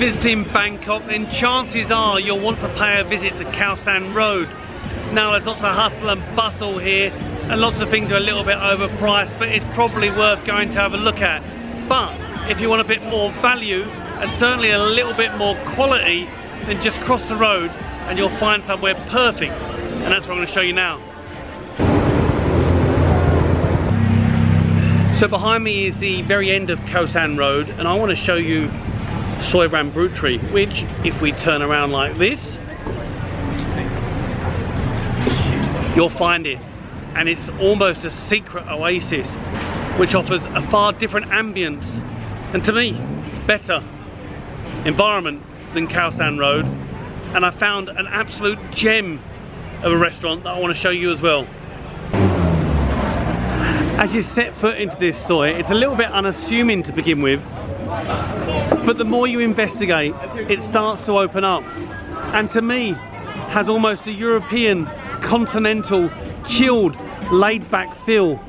visiting Bangkok, then chances are you'll want to pay a visit to Khao San Road. Now there's lots of hustle and bustle here, and lots of things are a little bit overpriced, but it's probably worth going to have a look at. But if you want a bit more value, and certainly a little bit more quality, then just cross the road and you'll find somewhere perfect. And that's what I'm going to show you now. So behind me is the very end of Khao San Road and I want to show you Rambuttri which if we turn around like this you'll find it and it's almost a secret oasis which offers a far different ambience and to me better environment than Khao San Road and I found an absolute gem of a restaurant that I want to show you as well. As you set foot into this soi, it's a little bit unassuming to begin with, but the more you investigate, it starts to open up. And to me, has almost a European, continental, chilled, laid back feel.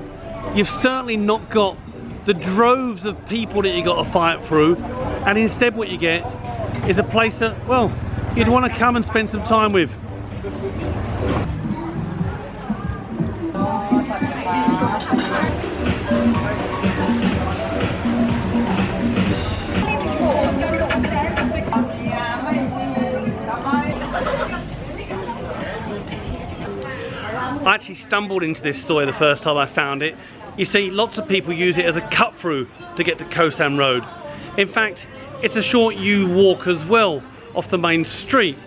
You've certainly not got the droves of people that you got to fight through, and instead what you get is a place that, well, you'd want to come and spend some time with. I actually stumbled into this soi the first time I found it. You see, lots of people use it as a cut through to get to Khao San Road. In fact, it's a short U walk as well off the main street.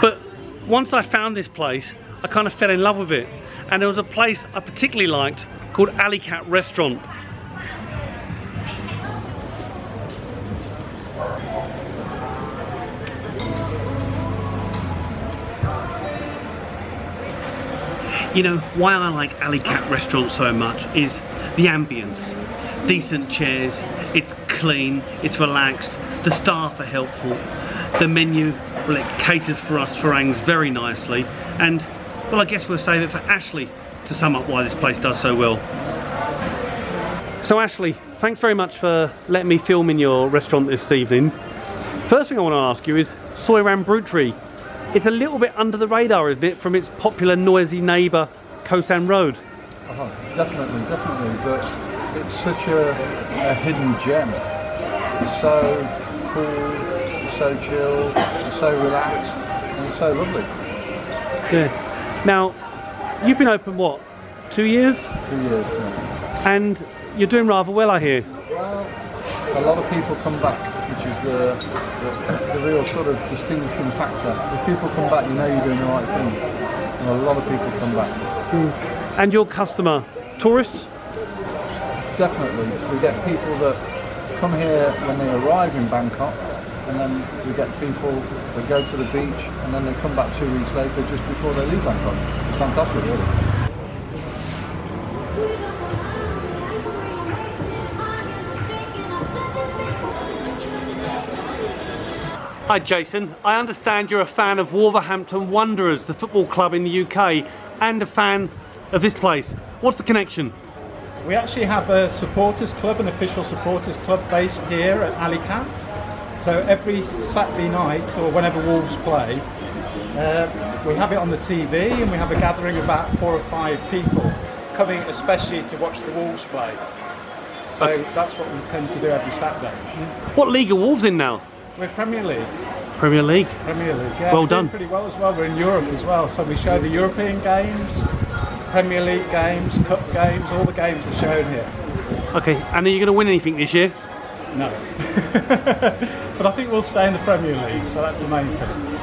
But once I found this place, I kind of fell in love with it. And there was a place I particularly liked called Alley Cat Restaurant. You know, why I like Alley Cat Restaurant so much is the ambience. Decent chairs, it's clean, it's relaxed, the staff are helpful, the menu, well it caters for us Farangs very nicely, and well I guess we'll save it for Ashley to sum up why this place does so well. So Ashley, thanks very much for letting me film in your restaurant this evening. First thing I want to ask you is Soi Rambuttri it's a little bit under the radar, isn't it, from its popular noisy neighbour, Khao San Road? Oh, definitely, definitely, but it's such a, a hidden gem. It's so cool, so chill, so relaxed, and so lovely. Yeah. Now, you've been open, what, two years? Two years, yeah. And you're doing rather well, I hear. Well, a lot of people come back, which is the, the, the, real sort of distinguishing factor. If people come back, you know you're doing the right thing. And a lot of people come back. Mm. And your customer, tourists? Definitely. We get people that come here when they arrive in Bangkok, and then we get people that go to the beach, and then they come back two weeks later just before they leave Bangkok. It's fantastic, really. Hi Jason, I understand you're a fan of Wolverhampton Wanderers, the football club in the UK, and a fan of this place. What's the connection? We actually have a supporters club, an official supporters club based here at Cat. So every Saturday night, or whenever Wolves play, uh, we have it on the TV and we have a gathering of about four or five people coming especially to watch the Wolves play. So okay. that's what we tend to do every Saturday. What league are Wolves in now? We're Premier League. Premier League. Premier League. Yeah, well done. Pretty well as well. We're in Europe as well, so we show the European games, Premier League games, Cup games. All the games are shown here. Okay, and are you going to win anything this year? No, but I think we'll stay in the Premier League, so that's the main thing.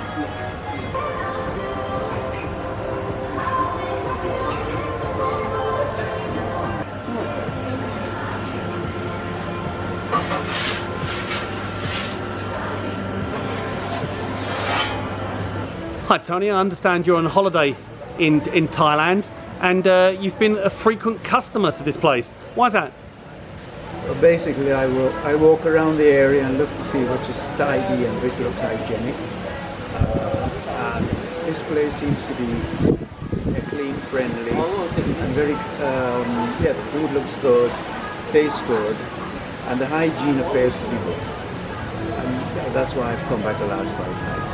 Hi Tony, I understand you're on holiday in, in Thailand and uh, you've been a frequent customer to this place. Why is that? Well, basically, I walk, I walk around the area and look to see which is tidy and which looks hygienic. Uh, and this place seems to be clean, friendly, and very, um, yeah, the food looks good, tastes good, and the hygiene appears to be good. and that's why I've come back the last five nights.